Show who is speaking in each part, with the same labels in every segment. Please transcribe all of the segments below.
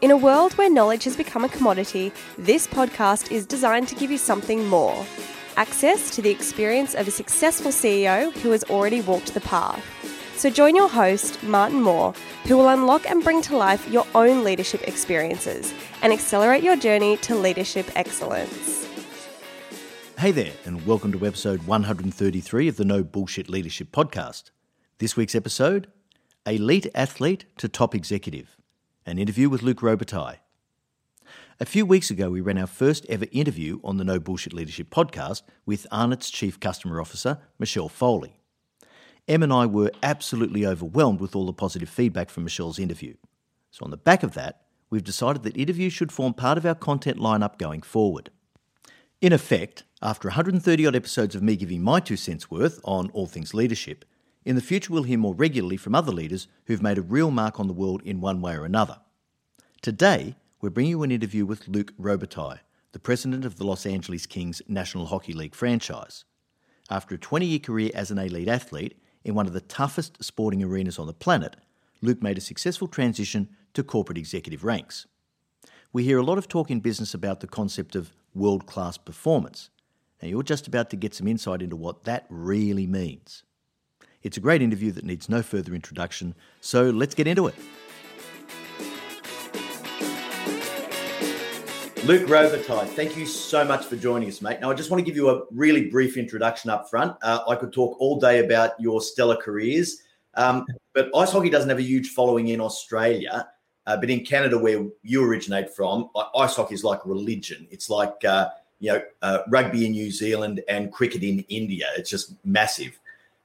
Speaker 1: In a world where knowledge has become a commodity, this podcast is designed to give you something more access to the experience of a successful CEO who has already walked the path. So join your host, Martin Moore, who will unlock and bring to life your own leadership experiences and accelerate your journey to leadership excellence.
Speaker 2: Hey there, and welcome to episode 133 of the No Bullshit Leadership Podcast. This week's episode Elite Athlete to Top Executive an interview with Luc Robitaille. A few weeks ago, we ran our first ever interview on the No Bullshit Leadership podcast with Arnott's Chief Customer Officer, Michelle Foley. Em and I were absolutely overwhelmed with all the positive feedback from Michelle's interview. So, on the back of that, we've decided that interviews should form part of our content lineup going forward. In effect, after 130 odd episodes of me giving my two cents worth on all things leadership, in the future, we'll hear more regularly from other leaders who've made a real mark on the world in one way or another. Today, we're bringing you an interview with Luc Robitaille, the president of the Los Angeles Kings National Hockey League franchise. After a 20 year career as an elite athlete in one of the toughest sporting arenas on the planet, Luc made a successful transition to corporate executive ranks. We hear a lot of talk in business about the concept of world class performance, and you're just about to get some insight into what that really means. It's a great interview that needs no further introduction, so let's get into it. Luc Robitaille, thank you so much for joining us, mate. Now, I just want to give you a really brief introduction up front. Uh, I could talk all day about your stellar careers, um, but ice hockey doesn't have a huge following in Australia. Uh, but in Canada, where you originate from, ice hockey is like religion. It's like uh, you know uh, rugby in New Zealand and cricket in India. It's just massive.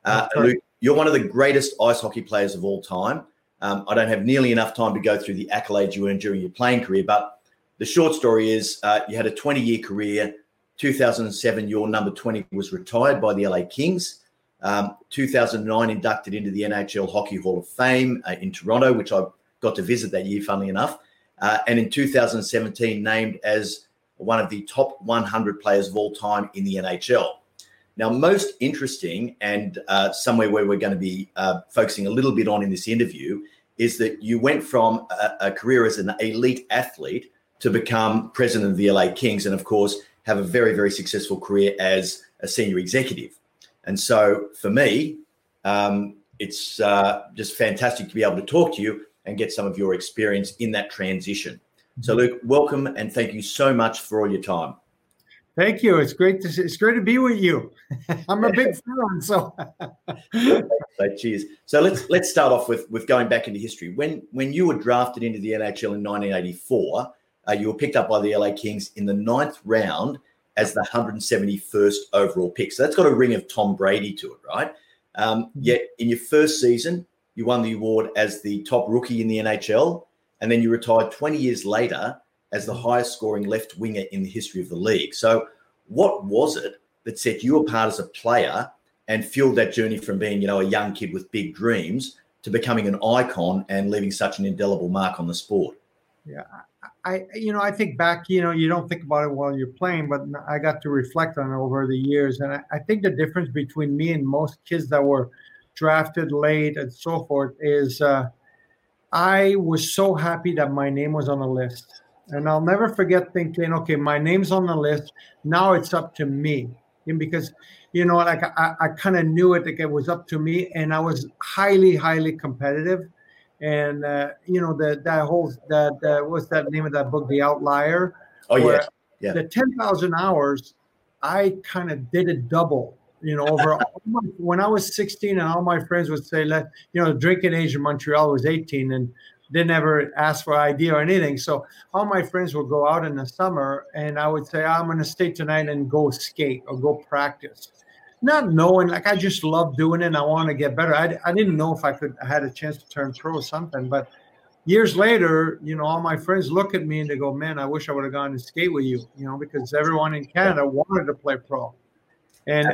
Speaker 2: Uh, Luc, you're one of the greatest ice hockey players of all time. Um, I don't have nearly enough time to go through the accolades you earned during your playing career, but the short story is uh, you had a 20 year career. 2007, your number 20 was retired by the LA Kings. Um, 2009 inducted into the NHL Hockey Hall of Fame uh, in Toronto, which I got to visit that year, funnily enough. Uh, and in 2017, named as one of the top 100 players of all time in the NHL. Now, most interesting, and uh, somewhere where we're going to be uh, focusing a little bit on in this interview, is that you went from a, a, career as an elite athlete to become president of the LA Kings, and of course, have a very, very successful career as a senior executive. And so, for me, um, it's uh, just fantastic to be able to talk to you and get some of your experience in that transition. So, Luc, welcome and thank you so much for all your time.
Speaker 3: Thank you. It's great to it's great to be with you. I'm a big fan, so.
Speaker 2: so cheers. So let's let's start off with with going back into history. When when you were drafted into the NHL in 1984, uh, you were picked up by the LA Kings in the ninth round as the 171st overall pick. So that's got a ring of Tom Brady to it, right? Um, mm-hmm. yet in your first season, you won the award as the top rookie in the NHL, and then you retired 20 years later as the highest scoring left winger in the history of the league. So, what was it that set you apart as a player and fueled that journey from being, you know, a young kid with big dreams to becoming an icon and leaving such an indelible mark on the sport?
Speaker 3: Yeah, I, you know, I think back, you know, you don't think about it while you're playing, but I got to reflect on it over the years. And I, I think the difference between me and most kids that were drafted late and so forth is uh, I was so happy that my name was on the list. And I'll never forget thinking, okay, my name's on the list. Now it's up to me. And because, you know, like I, I kind of knew it, like it was up to me. And I was highly, highly competitive. And, uh, you know, that that whole, that, uh, what's that name of that book, The Outlier?
Speaker 2: Oh, yeah. Yeah.
Speaker 3: The 10,000 hours, I kind of did it double you know, over my, when I was 16 and all my friends would say, let, you know, drinking age in Montreal was 18 and didn't ever ask for ID or anything. So all my friends would go out in the summer and I would say, I'm going to stay tonight and go skate or go practice. Not knowing, like I just love doing it and I want to get better. I, I didn't know if I could, I had a chance to turn pro or something, but years later, you know, all my friends look at me and they go, man, I wish I would have gone and skate with you, you know, because everyone in Canada wanted to play pro. And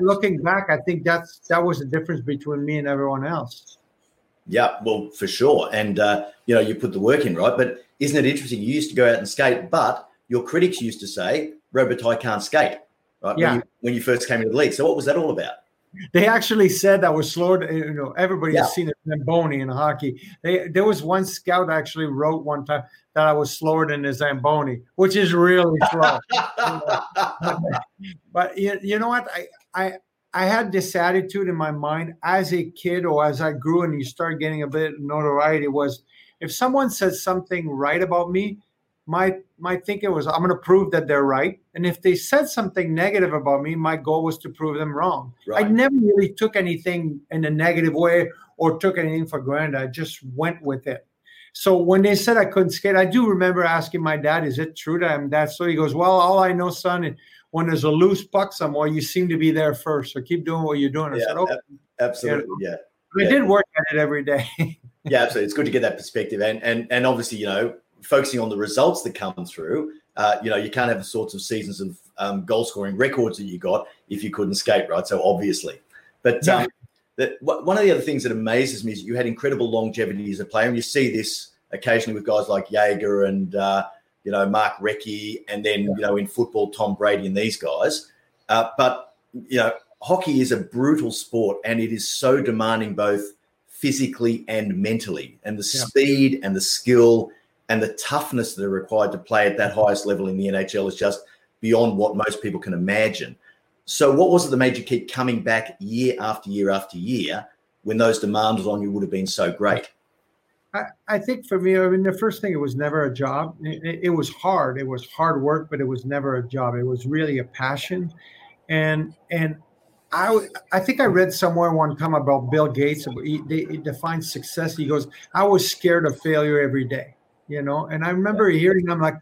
Speaker 3: looking back, I think that's that was the difference between me and everyone else.
Speaker 2: Yeah, well, for sure. And uh, you know, you put the work in, right? But isn't it interesting? You used to go out and skate, but your critics used to say Robitaille can't skate, right?
Speaker 3: Yeah.
Speaker 2: When you, when you first came into the league. So what was that all about?
Speaker 3: They actually said that was slow. You know, everybody's yeah. seen it Zamboni in hockey. They, there was one scout actually wrote one time that I was slower than the Zamboni, which is really slow. but you, you know what? I, I I had this attitude in my mind as a kid or as I grew and you start getting a bit notoriety was if someone says something right about me, my my thinking was I'm going to prove that they're right. And if they said something negative about me, my goal was to prove them wrong. Right. I never really took anything in a negative way or took anything for granted. I just went with it. So when they said I couldn't skate, I do remember asking my dad, "Is it true that I'm that?" So he goes, "Well, all I know, son, when there's a loose puck somewhere, you seem to be there first. So keep doing what you're doing." I
Speaker 2: yeah, said, "Okay." Absolutely,
Speaker 3: you
Speaker 2: know?
Speaker 3: yeah. I
Speaker 2: yeah.
Speaker 3: did work at it every day.
Speaker 2: yeah, absolutely. It's good to get that perspective, and and and obviously, you know, focusing on the results that come through. Uh, you know, you can't have the sorts of seasons of um, goal scoring records that you got if you couldn't skate, right? So obviously, but yeah. um, that one of the other things that amazes me is you had incredible longevity as a player, and you see this occasionally with guys like Jagr and uh, you know Mark Recchi, and then you know in football Tom Brady and these guys. Uh, but you know, hockey is a brutal sport, and it is so demanding both physically and mentally, and the yeah. speed and the skill and the toughness that are required to play at that highest level in the NHL is just beyond what most people can imagine. So, what was it that made you keep coming back year after year after year when those demands on you would have been so great?
Speaker 3: I, I think for me, I mean, the first thing, it was never a job. It, it, was hard. It was hard work, but it was never a job. It was really a passion, and and I I think I read somewhere one time about Bill Gates. He, he defines success. He goes, "I was scared of failure every day," you know. And I remember hearing, I'm like,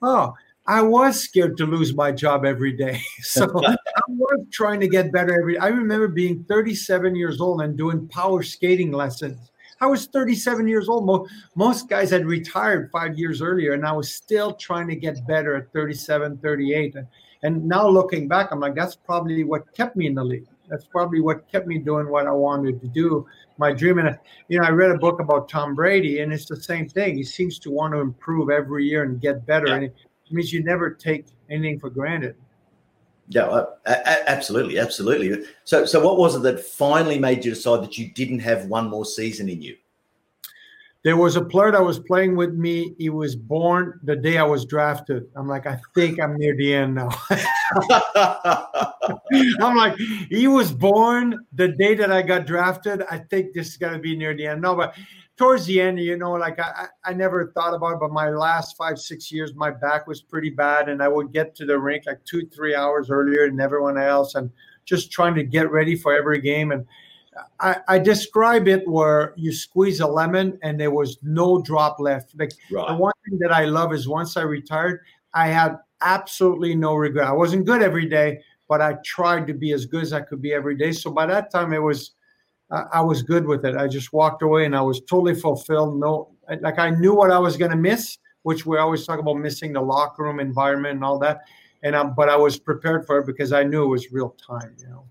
Speaker 3: "Oh, I was scared to lose my job every day. So I was trying to get better every I remember being 37 years old and doing power skating lessons. I was 37 years old. Most, most guys had retired five years earlier, and I was still trying to get better at 37, 38. And, and now looking back, I'm like, that's probably what kept me in the league. That's probably what kept me doing what I wanted to do. My dream, and you know, I read a book about Tom Brady, and it's the same thing. He seems to want to improve every year and get better, yeah. and it means you never take anything for granted.
Speaker 2: Yeah, absolutely, absolutely. So, so what was it that finally made you decide that you didn't have one more season in you?
Speaker 3: There was a player that was playing with me. He was born the day I was drafted. I'm like, I think I'm near the end now. I'm like, he was born the day that I got drafted. I think this is gonna be near the end. No, but towards the end, you know, like I, I never thought about it, but my last five, six years, my back was pretty bad. And I would get to the rink like two, three hours earlier than everyone else and just trying to get ready for every game. And I, I describe it where you squeeze a lemon and there was no drop left. Like right. the one thing that I love is once I retired, I had absolutely no regret. I wasn't good every day, but I tried to be as good as I could be every day. So by that time, it was I was good with it. I just walked away and I was totally fulfilled. No, like I knew what I was going to miss, which we always talk about missing the locker room environment and all that. And I, but I was prepared for it because I knew it was real time. You know.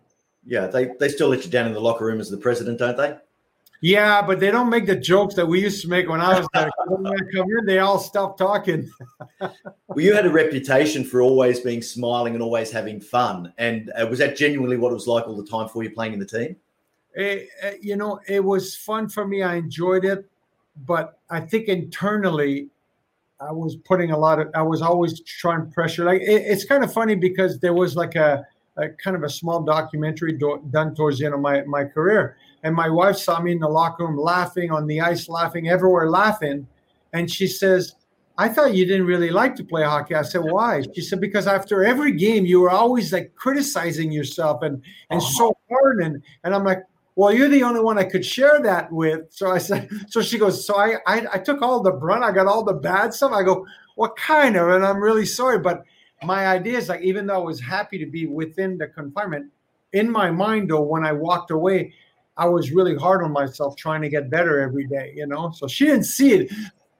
Speaker 2: Yeah, they they still let you down in the locker room as the president, don't they?
Speaker 3: Yeah, but they don't make the jokes that we used to make when I was there. in, they all stop talking.
Speaker 2: well, you had a reputation for always being smiling and always having fun, and uh, was that genuinely what it was like all the time for you playing in the team?
Speaker 3: It, uh, you know, it was fun for me. I enjoyed it, but I think internally, I was putting a lot of. I was always trying pressure. Like it, it's kind of funny because there was like a a kind of a small documentary do- done towards the end of my, my career. And my wife saw me in the locker room laughing, on the ice laughing, everywhere laughing. And she says, I thought you didn't really like to play hockey. I said, why? She said, because after every game, you were always like criticizing yourself and, and uh-huh. so hard. And, and I'm like, well, you're the only one I could share that with. So I said, so she goes, so I, I, I took all the brunt. I got all the bad stuff. I go, what kind of? And I'm really sorry. But my idea is like even though I was happy to be within the confinement, in my mind though, when I walked away, I was really hard on myself trying to get better every day, you know. So she didn't see it.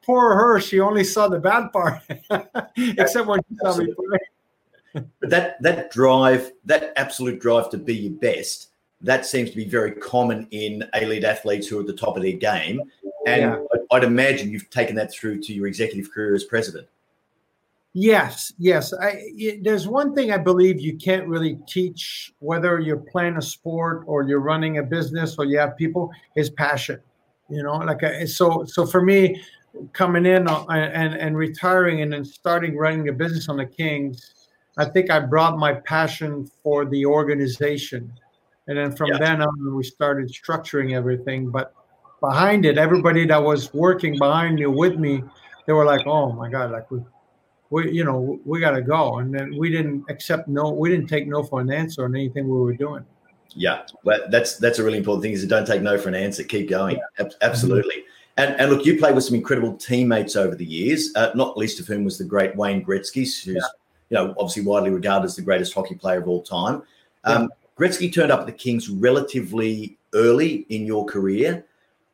Speaker 3: Poor her, she only saw the bad part, except when she saw me play.
Speaker 2: but that that drive, that absolute drive to be your best, that seems to be very common in elite athletes who are at the top of their game. And yeah. I'd imagine you've taken that through to your executive career as president.
Speaker 3: Yes, yes. I, there's one thing I believe you can't really teach, whether you're playing a sport or you're running a business or you have people, is passion. You know, like a, so. So for me, coming in uh, and and retiring and then starting running a business on the Kings, I think I brought my passion for the organization, and then from yeah. then on, we started structuring everything. But behind it, everybody that was working behind me with me, they were like, "Oh my God, like we." we you know we got to go and then we didn't accept no we didn't take no for an answer on anything we were doing
Speaker 2: yeah well that's that's a really important thing is don't take no for an answer keep going yeah. absolutely mm-hmm. and, and look you played with some incredible teammates over the years uh, not least of whom was the great wayne gretzky who's yeah. you know obviously widely regarded as the greatest hockey player of all time um, yeah. Gretzky turned up at the kings relatively early in your career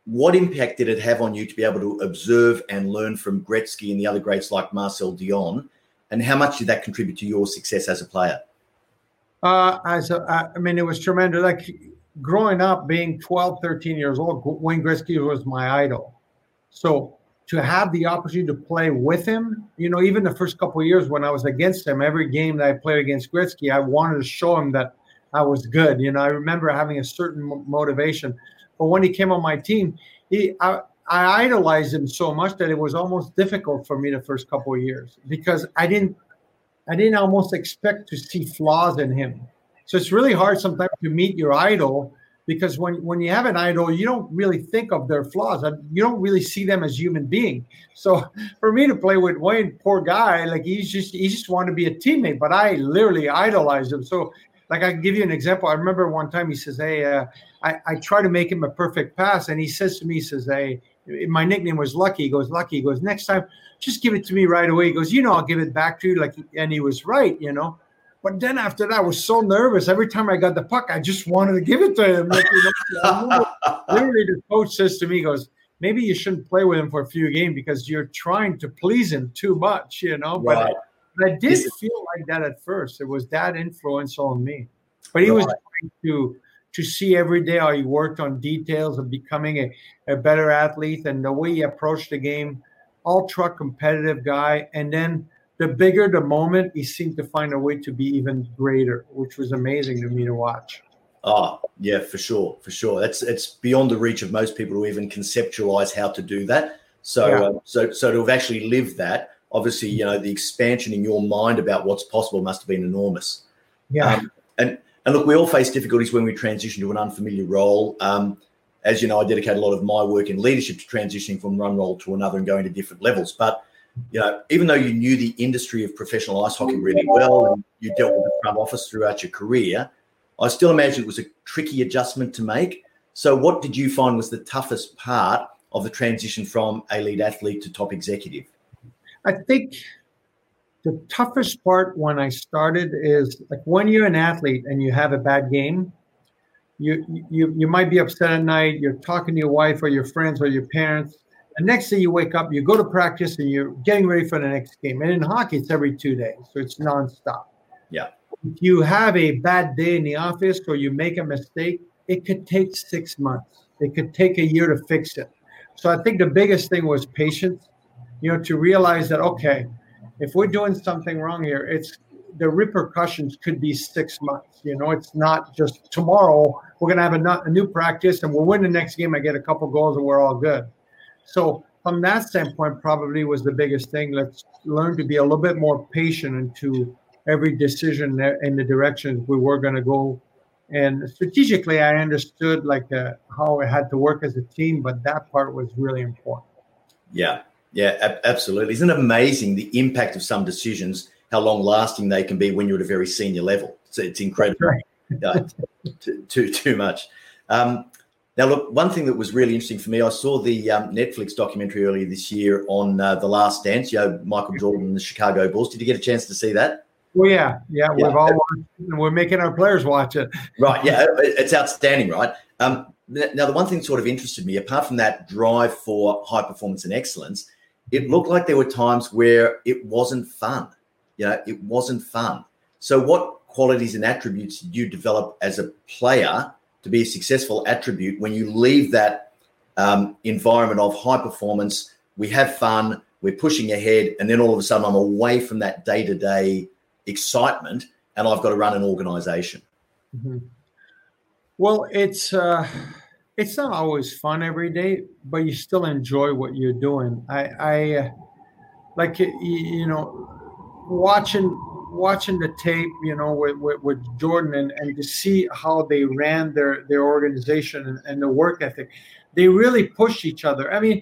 Speaker 2: what impact did it have on you to be able to observe and learn from Gretzky and the other greats like Marcel Dionne? And how much did that contribute to your success as a player?
Speaker 3: Uh, as a, I mean, it was tremendous. Like growing up, being 12, 13 years old, Wayne Gretzky was my idol. So to have the opportunity to play with him, you know, even the first couple years when I was against him, every game that I played against Gretzky, I wanted to show him that I was good. You know, I remember having a certain motivation. But when he came on my team, he I, I idolized him so much that it was almost difficult for me the first couple of years because I didn't I didn't almost expect to see flaws in him. So it's really hard sometimes to meet your idol because when, when you have an idol, you don't really think of their flaws. You don't really see them as human being. So for me to play with Wayne, poor guy, like he's just he just wanted to be a teammate, but I literally idolized him. So like I can give you an example. I remember one time he says, "Hey, uh, I, I try to make him a perfect pass," and he says to me, he says, "Hey, my nickname was Lucky." He goes, "Lucky." He goes, "Next time, just give it to me right away." He goes, "You know, I'll give it back to you." Like, and he was right, you know. But then after that, I was so nervous. Every time I got the puck, I just wanted to give it to him. Like, you know, literally, the coach says to me, he "Goes, maybe you shouldn't play with him for a few games because you're trying to please him too much, you know." Right. But I did feel like that at first. It was that influence on me. But he right. was trying to to see every day how he worked on details of becoming a, a better athlete and the way he approached the game, ultra competitive guy. And then the bigger the moment, he seemed to find a way to be even greater, which was amazing to me to watch.
Speaker 2: Oh, yeah, for sure, for sure. That's it's beyond the reach of most people to even conceptualize how to do that. So, yeah. uh, so, so to have actually lived that, obviously, you know, the expansion in your mind about what's possible must have been enormous.
Speaker 3: Yeah. Um,
Speaker 2: and and look, we all face difficulties when we transition to an unfamiliar role. Um, as you know, I dedicate a lot of my work in leadership to transitioning from one role to another and going to different levels. But you know, even though you knew the industry of professional ice hockey really well and you dealt with the front office throughout your career, I still imagine it was a tricky adjustment to make. So, what did you find was the toughest part of the transition from a lead athlete to top executive?
Speaker 3: I think the toughest part when I started is like when you're an athlete and you have a bad game, you you you might be upset at night. You're talking to your wife or your friends or your parents. The next day you wake up, you go to practice, and you're getting ready for the next game. And in hockey, it's every two days, so it's nonstop.
Speaker 2: Yeah.
Speaker 3: If you have a bad day in the office or you make a mistake, it could take six months. It could take a year to fix it. So I think the biggest thing was patience. You know, to realize that okay, if we're doing something wrong here, it's the repercussions could be six months. You know, it's not just tomorrow we're going to have a, a, new practice and we'll win the next game. I get a couple goals and we're all good. So from that standpoint, probably was the biggest thing. Let's learn to be a little bit more patient into every decision in the directions we were going to go. And strategically, I understood like uh, how it had to work as a team, but that part was really important.
Speaker 2: Yeah, yeah, ab- absolutely. Isn't it amazing the impact of some decisions, how long lasting they can be when you're at a very senior level? So it's incredible. Right. too, too, too much. Um, now, look, one thing that was really interesting for me, I saw the um, Netflix documentary earlier this year on uh, The Last Dance, you know, Michael Jordan and the Chicago Bulls. Did you get a chance to see that?
Speaker 3: Well, yeah, yeah, yeah. we've all watched it, and we're making our players watch it.
Speaker 2: Right, yeah, it's outstanding, right? Um, now, the one thing that sort of interested me, apart from that drive for high performance and excellence, it looked like there were times where it wasn't fun. You know, it wasn't fun. So, what qualities and attributes did you develop as a player to be a successful attribute when you leave that um, environment of high performance? We have fun, we're pushing ahead, and then all of a sudden I'm away from that day to day excitement and I've got to run an organization.
Speaker 3: Mm-hmm. Well, it's. Uh it's not always fun every day, but you still enjoy what you're doing. I, I like you know, watching watching the tape, you know, with, with, with, Jordan and, and to see how they ran their their organization and, and the work ethic, they really pushed each other. I mean,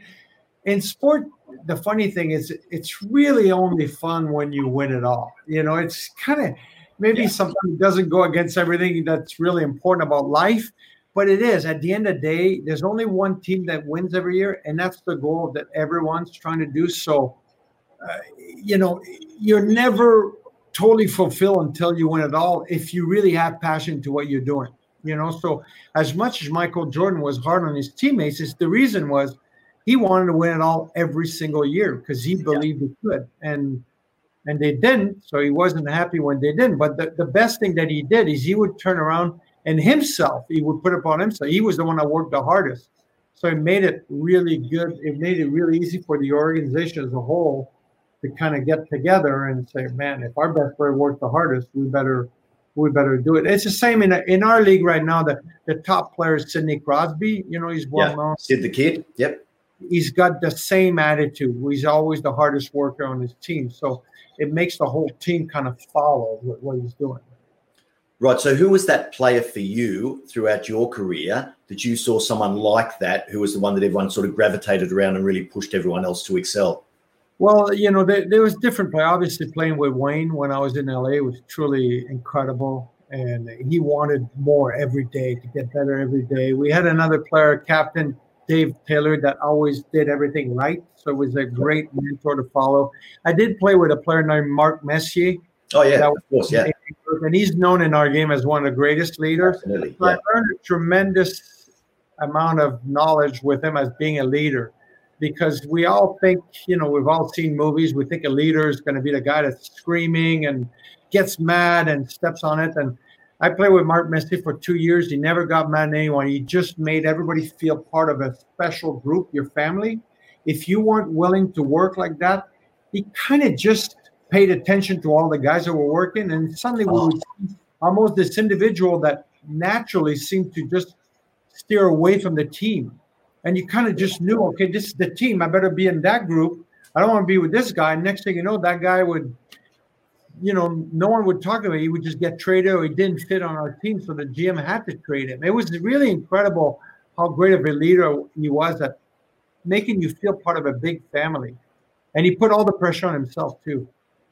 Speaker 3: in sport, the funny thing is, it's really only fun when you win it all. You know, it's kind of maybe yeah. something doesn't go against everything that's really important about life but it is at the end of the day there's only one team that wins every year and that's the goal that everyone's trying to do. So uh, you know you're never totally fulfilled until you win it all if you really have passion to what you're doing you know? So as much as michael jordan was hard on his teammates is the reason was he wanted to win it all every single year because he believed yeah. he could and and they didn't so he wasn't happy when they didn't. But the, the best thing that he did is he would turn around and himself he would put upon himself. He was the one that worked the hardest. So it made it really good. It made it really easy for the organization as a whole to kind of get together and say man if our best player worked the hardest we better we better do it. It's the same in in our league right now the the top player is sidney crosby. You know he's well yeah. known.
Speaker 2: Sid the kid. Yep.
Speaker 3: He's got the same attitude. He's always the hardest worker on his team. So it makes the whole team kind of follow what, what he's doing
Speaker 2: Right. So, who was that player for you throughout your career that you saw someone like that, who was the one that everyone sort of gravitated around and really pushed everyone else to excel?
Speaker 3: Well, you know, there, there was different play. Obviously, playing with Wayne when I was in LA was truly incredible, and he wanted more every day to get better every day. We had another player, Captain Dave Taylor, that always did everything right, so it was a great mentor to follow. I did play with a player named Mark Messier
Speaker 2: Oh yeah, of course, yeah.
Speaker 3: And he's known in our game as one of the greatest leaders.
Speaker 2: Absolutely,
Speaker 3: yeah. I learned a tremendous amount of knowledge with him as being a leader, because we all think, you know, we've all seen movies. We think a leader is going to be the guy that's screaming and gets mad and steps on it. And I played with Mark Messier for two years. He never got mad at anyone. He just made everybody feel part of a special group, your family. If you weren't willing to work like that, he kind of just paid attention to all the guys that were working, and suddenly we would oh. see almost this individual that naturally seemed to just steer away from the team. And you kind of just knew, okay, this is the team. I better be in that group. I don't want to be with this guy. Next thing you know, that guy would you know, no one would talk to him. He would just get traded or he didn't fit on our team. So the GM had to trade him. It was really incredible how great of a leader he was at making you feel part of a big family. And he put all the pressure on himself too.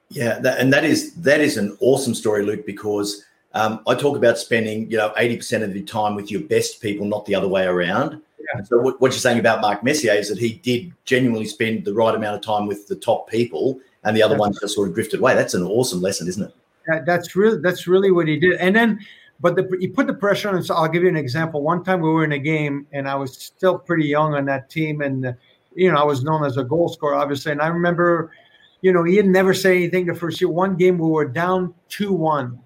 Speaker 2: Yeah, that, and that is that is an awesome story, Luc, because um, I talk about spending, you know, 80% of your time with your best people, not the other way around. Yeah. so what, what, you're saying about Mark Messier is that he did genuinely spend the right amount of time with the top people and the other ones just sort of drifted away. That's an awesome lesson, isn't it?
Speaker 3: That, that's really that's really what he did. And then, but the, he put the pressure on. So I'll give you an example. One time we were in a game, and I was still pretty young on that team, and you know I was known as a goal scorer, obviously. And I remember, you know, he had never say anything the first year. One game we were down two one,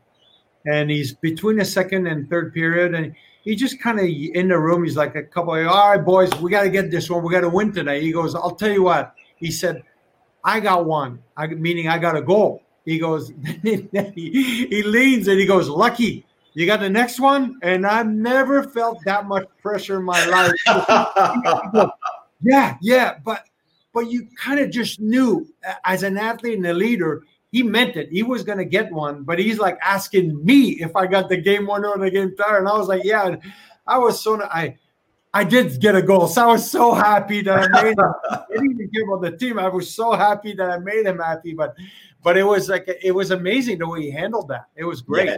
Speaker 3: and he's between the second and third period, and he just kind of in the room. He's like a couple. Of, All right, boys, we got to get this one. We got to win today. He goes, I'll tell you what. He said, I got one, I, meaning I got a goal. He goes, he, he leans and he goes, Lucky, you got the next one? And I've never felt that much pressure in my life. yeah, yeah, but but you kind of just knew as an athlete and a leader, he meant it. He was going to get one, but he's like asking me if I got the game winner or the game tied. And I was like, yeah. I was so I I did get a goal. So I was so happy that I made him. I didn't even care about the team. I was so happy that I made him happy. But but it was like it was amazing the way he handled that. It was great. Yeah.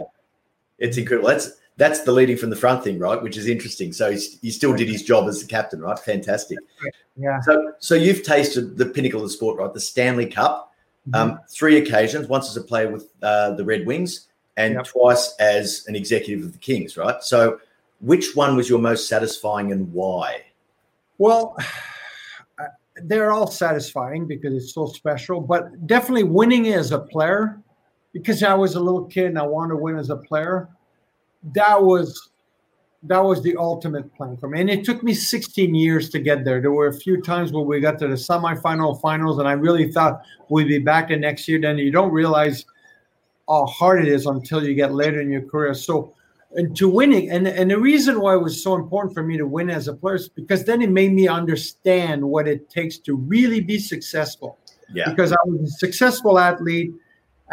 Speaker 2: It's incredible. That's the leading from the front thing, right? Which is interesting. So he still did his job as the captain, right? Fantastic.
Speaker 3: Yeah.
Speaker 2: So so you've tasted the pinnacle of the sport, right? The Stanley Cup, mm-hmm. um, three occasions. Once as a player with uh, the Red Wings, and yep. twice as an executive of the Kings, right? So which one was your most satisfying and why?
Speaker 3: Well, they're all satisfying because it's so special, but definitely winning as a player, because I was a little kid and I wanted to win as a player, that was that was the ultimate plan for me. And it took me 16 years to get there. There were a few times where we got to the semifinal finals, and I really thought we'd be back the next year. Then you don't realize how hard it is until you get later in your career. So and to winning. And, and the reason why it was so important for me to win as a player is because then it made me understand what it takes to really be successful.
Speaker 2: Yeah.
Speaker 3: Because I was a successful athlete.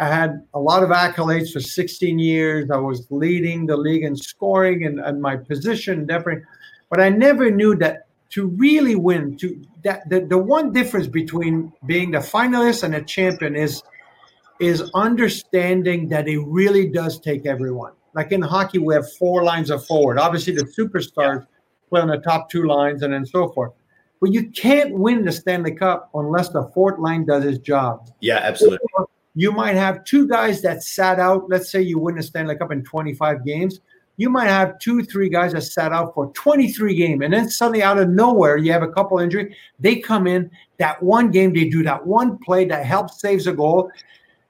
Speaker 3: I had a lot of accolades for 16 years. I was leading the league in scoring and, and my position and everything. But I never knew that to really win, to that the, the one difference between being the finalist and a champion is is understanding that it really does take everyone like in hockey, we have four lines of forward. Obviously, the superstars play on the top two lines and then so forth. But you can't win the Stanley Cup unless the fourth line does its job.
Speaker 2: Yeah, absolutely. Or
Speaker 3: you might have two guys that sat out. Let's say you win the Stanley Cup in 25 games. You might have two, three guys that sat out for 23 games. And then suddenly out of nowhere, you have a couple injury. They come in that one game, they do that one play that helps saves a goal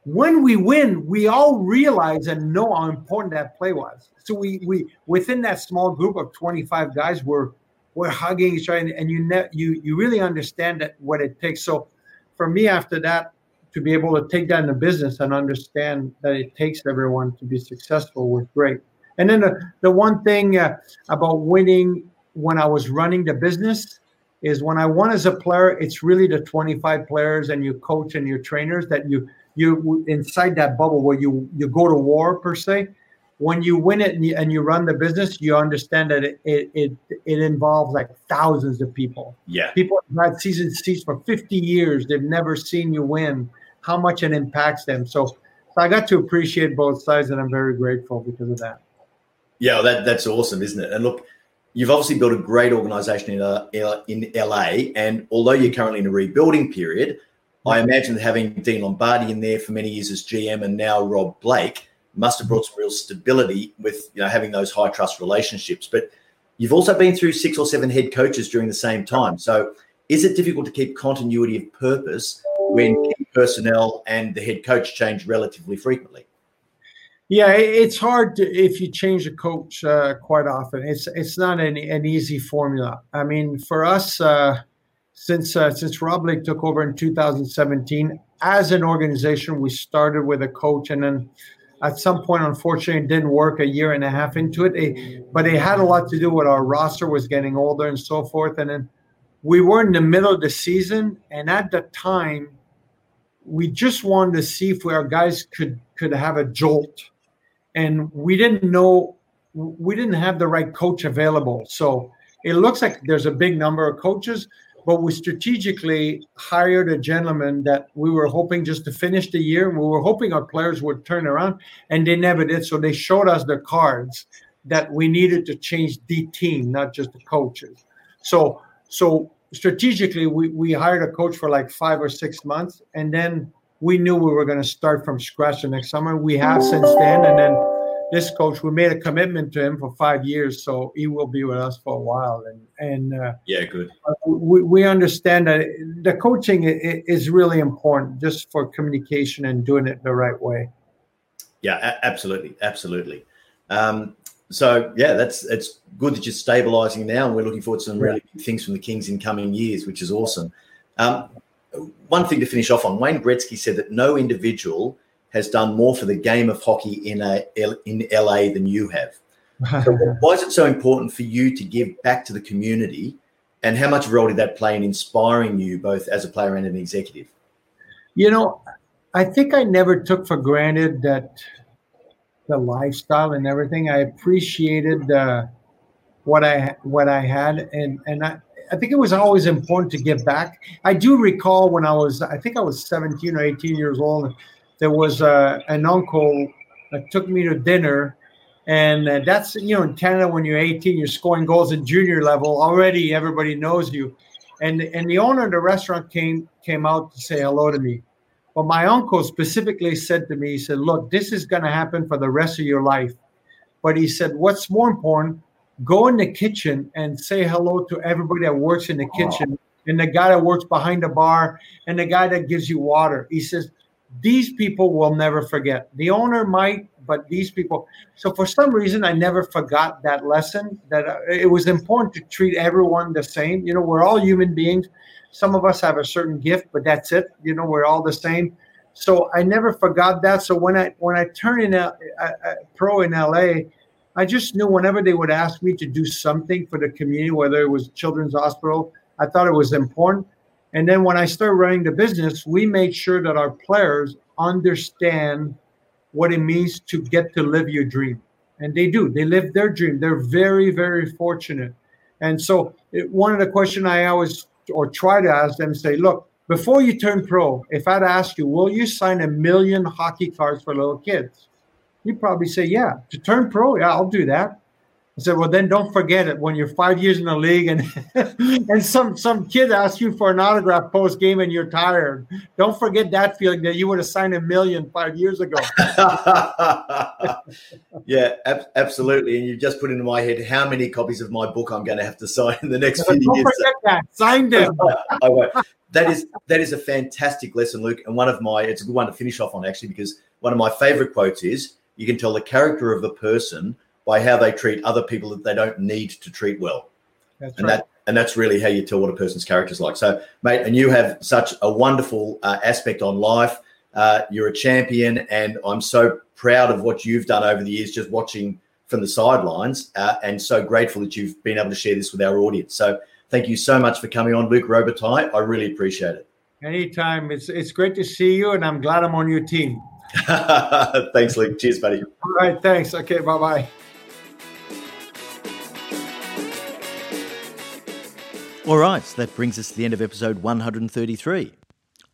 Speaker 3: when we win, we all realize and know how important that play was. So we we within that small group of 25 guys, we're we're hugging each other, and, and you ne- you you really understand that what it takes. So for me, after that, to be able to take that in the business and understand that it takes everyone to be successful was great. And then the, the one thing uh, about winning when I was running the business is when I won as a player, it's really the 25 players and your coach and your trainers that you you inside that bubble where you you go to war per se. When you win it and you, and you run the business you understand that it, it, it it involves like thousands of people.
Speaker 2: Yeah.
Speaker 3: People have had season seats for 50 years. They've never seen you win how much it impacts them so, so i got to appreciate both sides and i'm very grateful because of that
Speaker 2: yeah that that's awesome isn't it and look you've obviously built a great organization in, uh, in la and although you're currently in a rebuilding period I imagine that having Dean Lombardi in there for many years as GM and now Rob Blake must have brought some real stability with you know having those high trust relationships. But you've also been through six or seven head coaches during the same time. So is it difficult to keep continuity of purpose when personnel and the head coach change relatively frequently?
Speaker 3: Yeah, it's hard to, if you change a coach uh, quite often. It's it's not an, an easy formula. I mean, for us, uh, since uh, since took over in 2017, as an organization, we started with a coach, and then at some point, unfortunately, it didn't work a year and a half into it. it. But it had a lot to do with our roster was getting older and so forth. And then we were in the middle of the season, and at the time, we just wanted to see if our guys could could have a jolt and we didn't know we didn't have the right coach available. So it looks like there's a big number of coaches, but we strategically hired a gentleman that we were hoping just to finish the year. We were hoping our players would turn around, and they never did. So they showed us the cards that we needed to change the team, not just the coaches. So so strategically, we, we hired a coach for like five or six months, and then we knew we were going to start from scratch the next summer. We have since then, and then this coach, we made a commitment to him for five years, so he will be with us for a while. And and uh,
Speaker 4: yeah, good.
Speaker 3: We, we understand that the coaching is really important, just for communication and doing it the right way.
Speaker 4: Yeah, absolutely, absolutely. Um, so yeah, that's it's good that you're stabilising now, and we're looking forward to some really big things from the Kings in coming years, which is awesome. Um, one thing to finish off on Wayne Gretzky said that no individual has done more for the game of hockey in a, in LA than you have. So why is it so important for you to give back to the community? And how much role did that play in inspiring you both as a player and an executive?
Speaker 3: You know, I think I never took for granted that the lifestyle and everything. I appreciated uh, what I what I had, and and I, I think it was always important to give back. I do recall when I was, I think I was 17 or 18 years old, there was uh, an uncle that took me to dinner. And uh, that's, you know, in Canada, when you're 18, you're scoring goals at junior level. Already everybody knows you. And, and the owner of the restaurant came, came out to say hello to me. But my uncle specifically said to me, he said, Look, this is going to happen for the rest of your life. But he said, What's more important, go in the kitchen and say hello to everybody that works in the kitchen and the guy that works behind the bar and the guy that gives you water. He says, these people will never forget. The owner might, but these people. So for some reason, I never forgot that lesson. That uh, it was important to treat everyone the same. You know, we're all human beings. Some of us have a certain gift, but that's it. You know, we're all the same. So I never forgot that. So when I when I turned in a, a, a pro in LA, I just knew whenever they would ask me to do something for the community, whether it was Children's Hospital, I thought it was important. And then when I started running the business, we made sure that our players understand what it means to get to live your dream. And they do, they live their dream. They're very, very fortunate. And so, it, one of the questions I always or try to ask them say, look, before you turn pro, if I'd ask you, will you sign a million hockey cards for little kids? You'd probably say, yeah. To turn pro, yeah, I'll do that. I said, well, then don't forget it when you're five years in the league and and some some kid asks you for an autograph post game and you're tired. Don't forget that feeling that you would have signed a million five years ago.
Speaker 4: yeah, ab- absolutely. And you just put into my head how many copies of my book I'm going to have to sign in the next
Speaker 3: few
Speaker 4: don't
Speaker 3: years. Forget that. Sign them.
Speaker 4: I won't. That is that is a fantastic lesson, Luc, and one of my it's a good one to finish off on actually because one of my favorite quotes is you can tell the character of a person by how they treat other people that they don't need to treat well. That's and right. that and that's really how you tell what a person's character is like. So, mate, and you have such a wonderful uh, aspect on life. Uh, you're a champion, and I'm so proud of what you've done over the years, just watching from the sidelines, uh, and so grateful that you've been able to share this with our audience. So, thank you so much for coming on, Luc Robitaille. I really appreciate it.
Speaker 3: Anytime. It's it's great to see you, and I'm glad I'm on your team.
Speaker 4: thanks, Luc. Cheers, buddy.
Speaker 3: All right. Thanks. Okay. Bye bye.
Speaker 2: All right, so that brings us to the end of episode 133.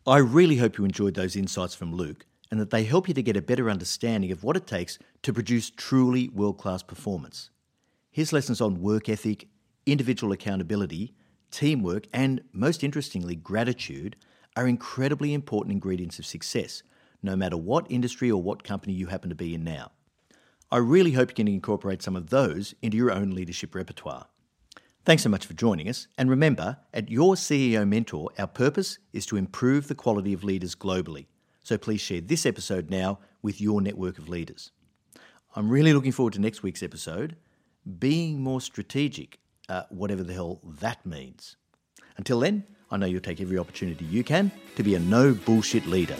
Speaker 2: I really hope you enjoyed those insights from Luc and that they help you to get a better understanding of what it takes to produce truly world class performance. His lessons on work ethic, individual accountability, teamwork, and most interestingly, gratitude are incredibly important ingredients of success, no matter what industry or what company you happen to be in now. I really hope you can incorporate some of those into your own leadership repertoire. Thanks so much for joining us. And remember, at Your CEO Mentor, our purpose is to improve the quality of leaders globally. So please share this episode now with your network of leaders. I'm really looking forward to next week's episode being more strategic, uh, whatever the hell that means. Until then, I know you'll take every opportunity you can to be a no bullshit leader.